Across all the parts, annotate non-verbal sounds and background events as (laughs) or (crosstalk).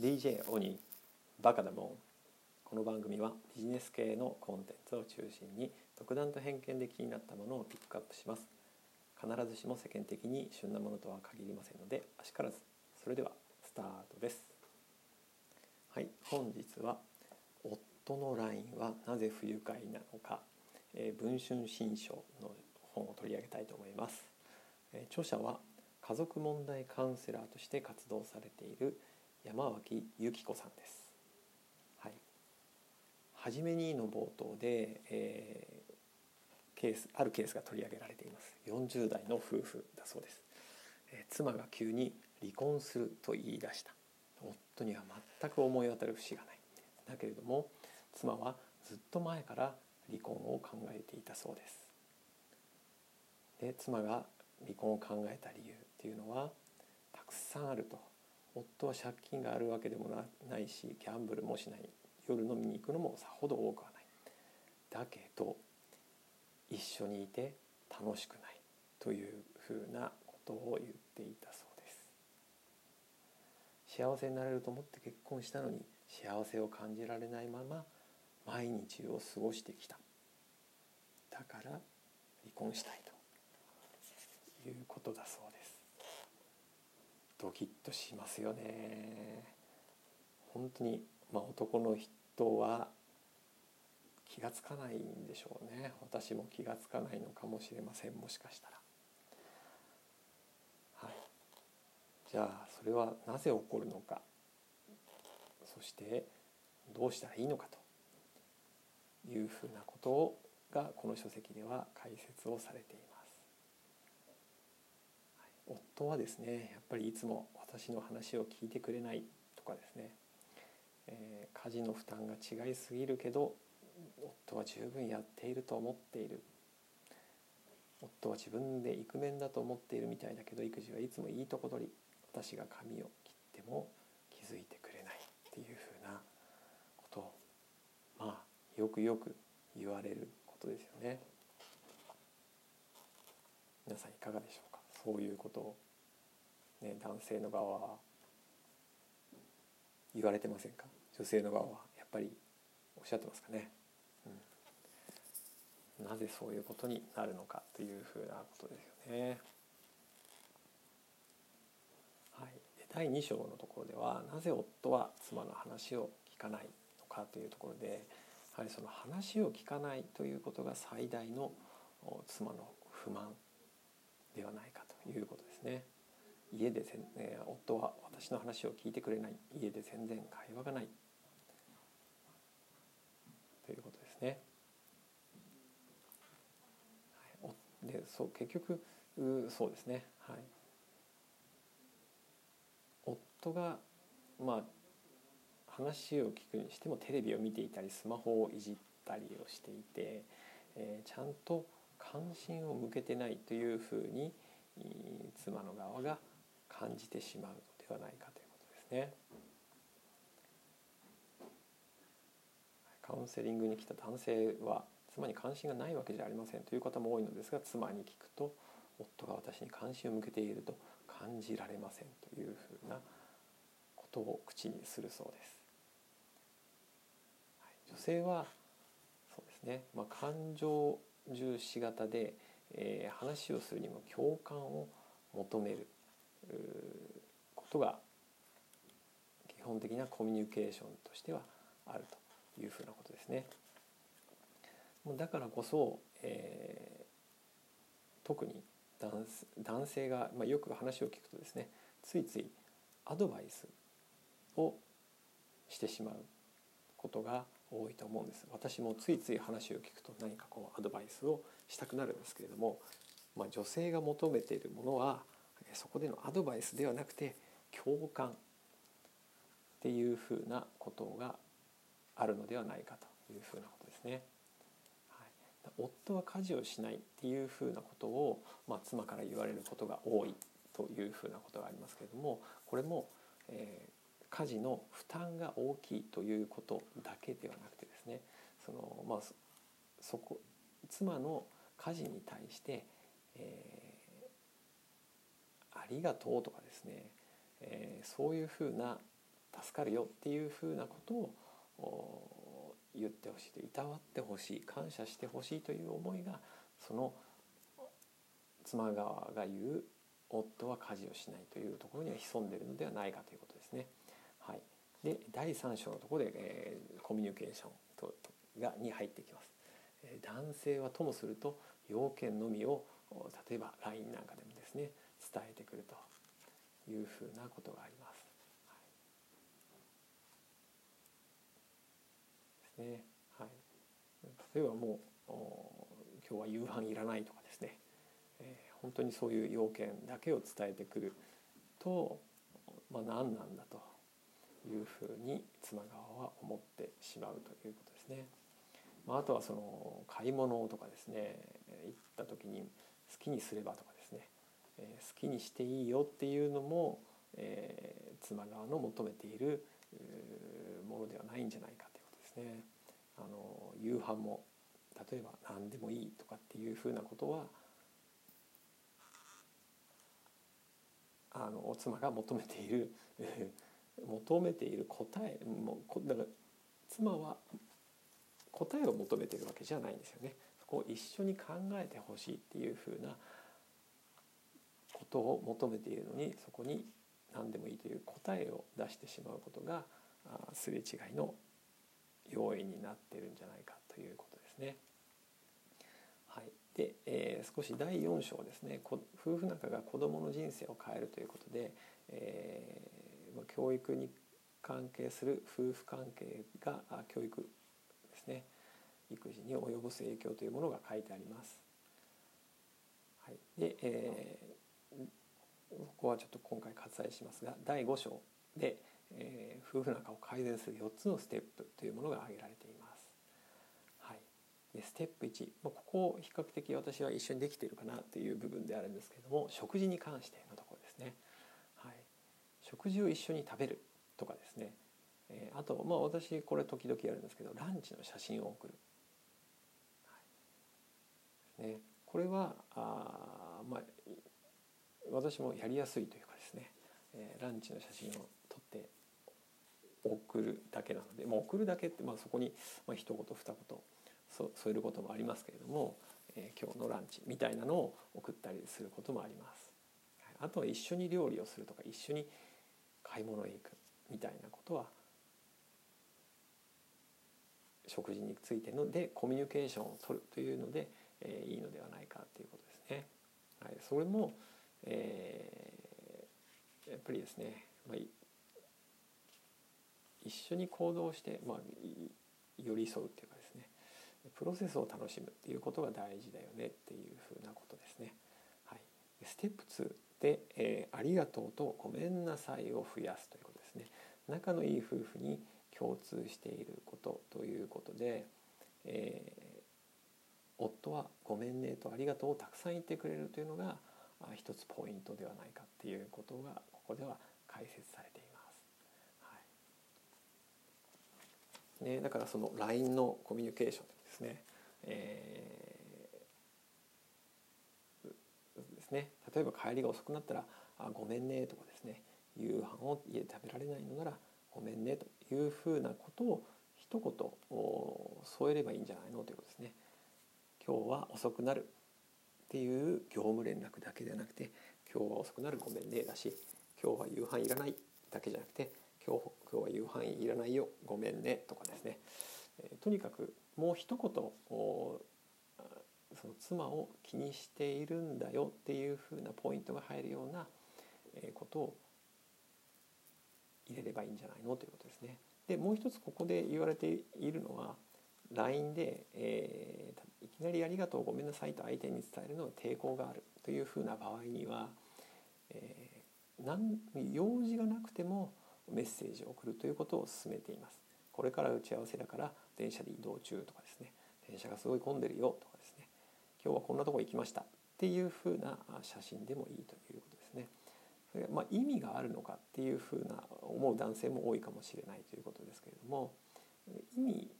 DJ オニバカだもんこの番組はビジネス系のコンテンツを中心に独断と偏見で気になったものをピックアップします。必ずしも世間的に旬なものとは限りませんのであしからずそれではスタートです。はい本日は夫の LINE はなぜ不愉快なのか、えー、文春新書の本を取り上げたいと思います、えー、著者は家族問題カウンセラーとして活動されている山脇由紀子さんです。初めにの冒頭で、えー、ケースあるケースが取り上げられています。40代の夫婦だそうです、えー、妻が急に離婚すると言い出した。夫には全く思い当たる節がない。だけれども妻はずっと前から離婚を考えていたそうです。で妻が離婚を考えた理由っていうのはたくさんあると。夫は借金があるわけでもないしギャンブルもしない。夜飲みに行くのもさほど多くはない。だけど一緒にいて楽しくない。というふうなことを言っていたそうです。幸せになれると思って結婚したのに幸せを感じられないまま毎日を過ごしてきた。だから離婚したいということだそうです。ドキッとしますよね。本当にまあ、男の人は気が付かないんでしょうね。私も気が付かないのかもしれません。もしかしたら。はい、じゃあそれはなぜ起こるのか。そしてどうしたらいいのかと。いうふうなことがこの書籍では解説をされています。夫はですねやっぱりいつも私の話を聞いてくれないとかですねえー、家事の負担が違いすぎるけど夫は十分やっていると思っている夫は自分でイクメンだと思っているみたいだけど育児はいつもいいとこ取り私が髪を切っても気づいてくれないっていうふうなことをまあよくよく言われることですよね。皆さんいかがでしょうそういうことを、ね、男性の側は言われてませんか？女性の側はやっぱりおっしゃってますかね、うん、なぜそういうことになるのかというふうなことですよね。はい、第2章のところではなぜ夫は妻の話を聞かないのかというところでやはりその話を聞かないということが最大の妻の不満ではないかと。いうことですね。家でせん、えー、夫は私の話を聞いてくれない。家で全然会話がない。ということですね。はい、でそう結局そうですね、はい、夫がまあ話を聞くにしてもテレビを見ていたりスマホをいじったりをしていて、えー、ちゃんと関心を向けてないというふうに妻の側が感じてしまうのではないかということですね。カウンセリングに来た男性は妻に関心がないわけじゃありませんという方も多いのですが妻に聞くと夫が私に関心を向けていると感じられませんというふうなことを口にするそうです。女性はそうですね、まあ、感情重視型で、えー、話をするにも共感を求めることが基本的なコミュニケーションとしてはあるというふうなことですね。だからこそ、えー、特に男性が、まあ、よく話を聞くとですねついついアドバイスをしてしまうことが多いと思うんです私もついつい話を聞くと何かこうアドバイスをしたくなるんですけれども、まあ、女性が求めているものはそこでのアドバイスではなくて共感っていうふうなことがあるのではないかというふうなことですね。夫は家事をしないっていうふうなことを、まあ、妻から言われることが多いというふうなことがありますけれどもこれも、えー、家事の負担が大きいということだけではなくてですねその、まあ、そこ妻の家事に対して、えーありがとうとかですね、えー、そういうふうな助かるよっていうふうなことを言ってほしいといたわってほしい感謝してほしいという思いがその妻側が言う夫は家事をしないというところには潜んでいるのではないかということですね。はい、で第3章のところで、えー、コミュニケーションとがに入ってきます。男性はともすると要件のみを例えば LINE なんかでもですね伝えてくるというふうなことがあります。はい、ですね。はい、例えばもう今日は夕飯いらないとかですね、えー、本当にそういう要件だけを伝えてくると、まあ、何なんだというふうに妻側は思ってしまうということですね。まあ、あとはその買い物とかですね行った時に好きにすればとかですね、えー、好きにしていいよっていうのも、えー、妻側の求めているものではないんじゃないかということですね。あの夕飯も例えば何でもいいとかっていうふうなことはあのお妻が求めている (laughs) 求めている答えもだから妻は答えを求めてるわけじゃないんですよね。そこを一緒に考えてほしいっていうふうなことを求めているのにそこに何でもいいという答えを出してしまうことがすれ違いの要因になってるんじゃないかということですね。はい、で、えー、少し第4章ですね夫婦仲が子どもの人生を変えるということで、えー、教育に関係する夫婦関係が教育ですね育児に及ぼす影響というものが書いてあります。はい、で、えー、ここはちょっと今回割愛しますが第5章で、えー、夫婦仲を改善する4つのステップというものが挙げられています。はい、でステップ1、まあ、ここを比較的私は一緒にできているかなという部分であるんですけれども食事に関してのところですね。はい、食事を一緒に食べるとかですねえー、あとまあ私これ時々やるんですけどランチの写真を送る、はい。ね、これはあまあ私もやりやすいというかですね、えー、ランチの写真を撮って送るだけなので、まあ、送るだけって、まあ、そこに、まあ、一言二言そ添えることもありますけれども、えー、今日のランチみたいなのを送ったりすることもあります。はい。あとは一緒に料理をするとか一緒に買い物へ行くみたいなことは食事についてのでコミュニケーションを取るというので、えー、いいのではないかということですね。はい、それも、えー、やっぱりですね、まあ、一緒に行動して、まあ、寄り添うっていうかですねプロセスを楽しむっていうことが大事だよねっていうふうなことですね。はい、ステップ2で、えー「ありがとうとごめんなさい」を増やすということですね。仲のいい夫婦に共通していることということで、えー、夫は「ごめんね」と「ありがとう」をたくさん言ってくれるというのが一つポイントではないかっていうことがここでは解説されています。はい。ね、だからその LINE のコミュニケーションですね、えー、ですね。例えば帰りが遅くなったら「あごめんね」とかですね。夕飯を家で食べられないのならごめんねというふうなことを一言添えればいいんじゃないのということですね。今日は遅くなるっていう業務連絡だけではなくて今日は遅くなるごめんねだし今日は夕飯いらないだけじゃなくて今日今日は夕飯いらないよごめんねとかですね、えとにかくもう一言その妻を気にしているんだよっていうふうなポイントが入るようなことを入れればいいんじゃないの？ということですね。でもう一つここで言われているのは LINE で、えー、いきなり「ありがとうごめんなさい」と相手に伝えるのは抵抗があるというふうな場合には、えー、何用事がなくてもメッセージを送るということを勧めています。これから打ち合わせだから電車で移動中とかですね電車がすごい混んでるよとかですね今日はこんなとこ行きましたっていうふうな写真でもいいということです。まあ意味があるのかっていうふうな思う男性も多いかもしれないということですけれども意味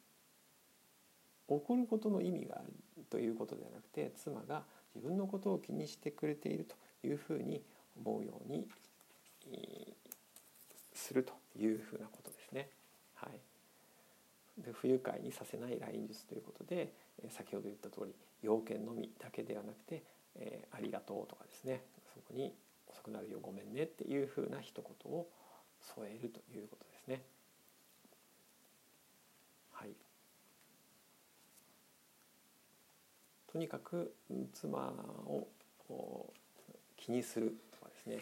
起こることの意味があるということではなくて妻が自分のことを気にしてくれているというふうに思うようにするというふうなことですね。はい、で不愉快にさせない LINE 術ということで先ほど言った通り要件のみだけではなくて「えー、ありがとう」とかですねそこに「遅くなるよごめんね」っていうふうな一言を添えるということですね。はい、とにかく妻を気にするとかですね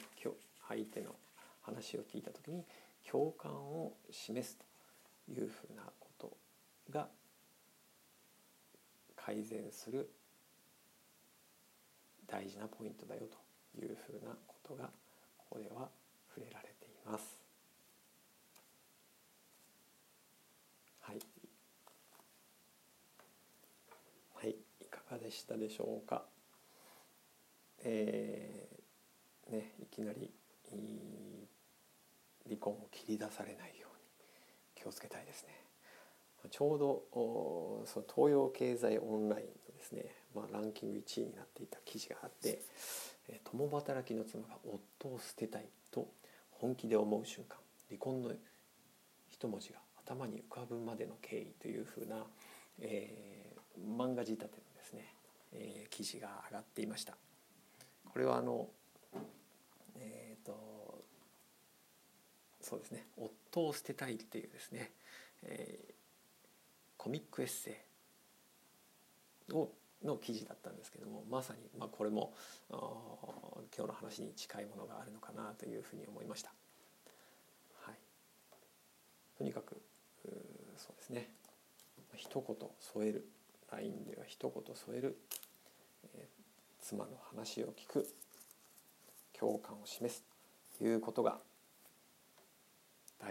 相手の話を聞いた時に共感を示すというふうなことが改善する大事なポイントだよというふうなことがここでは触れられています。はい、はい、いかがでしたでしょうか？えー、ね、いきなり離婚を切り出されないように気をつけたいですね。ちょうどその東洋経済オンラインのですね、まあ、ランキング1位になっていた記事があって共働きの妻が夫を捨てたいと本気で思う瞬間離婚の一文字が頭に浮かぶまでの経緯というふうな、えー、漫画仕立てのですね、えー、記事が上がっていました。これはあのえっ、ー、とそうですね夫を捨てたいっていうですね、えー、コミックエッセイをの記事だったんですけどもまさに、まあ、これも今日の話に近いものがあるのかなというふうに思いました。はい、とにかくそうですね一言添える LINE では一言添える、えー、妻の話を聞く共感を示すということが